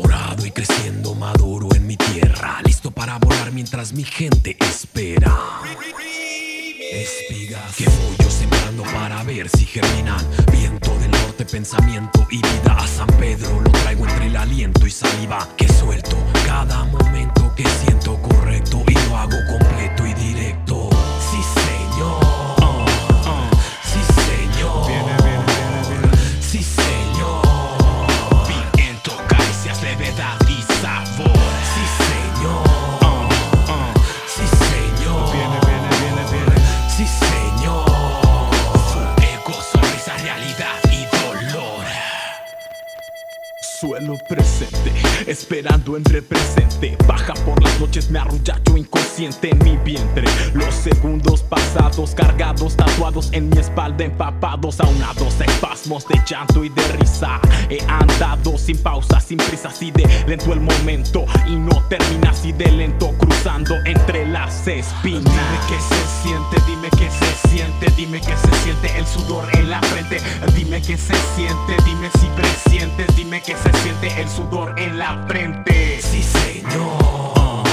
Dorado y creciendo maduro en mi tierra, listo para volar mientras mi gente espera. Espigas que voy yo sembrando para ver si germinan. Viento del norte, pensamiento y vida a San Pedro. Lo traigo entre el aliento y saliva que suelto cada momento desaforo. Suelo presente, esperando en represente. Baja por las noches, me arrulla yo inconsciente en mi vientre. Los segundos pasados, cargados, tatuados en mi espalda, empapados, aunados espasmos de llanto y de risa. He andado sin pausa, sin prisa, así de lento el momento. Y no termina así de lento, cruzando entre las espinas. Se siente, dime que se siente, dime que se siente el sudor en la frente. Dime que se siente, dime si presientes, dime que se siente el sudor en la frente. Sí, señor.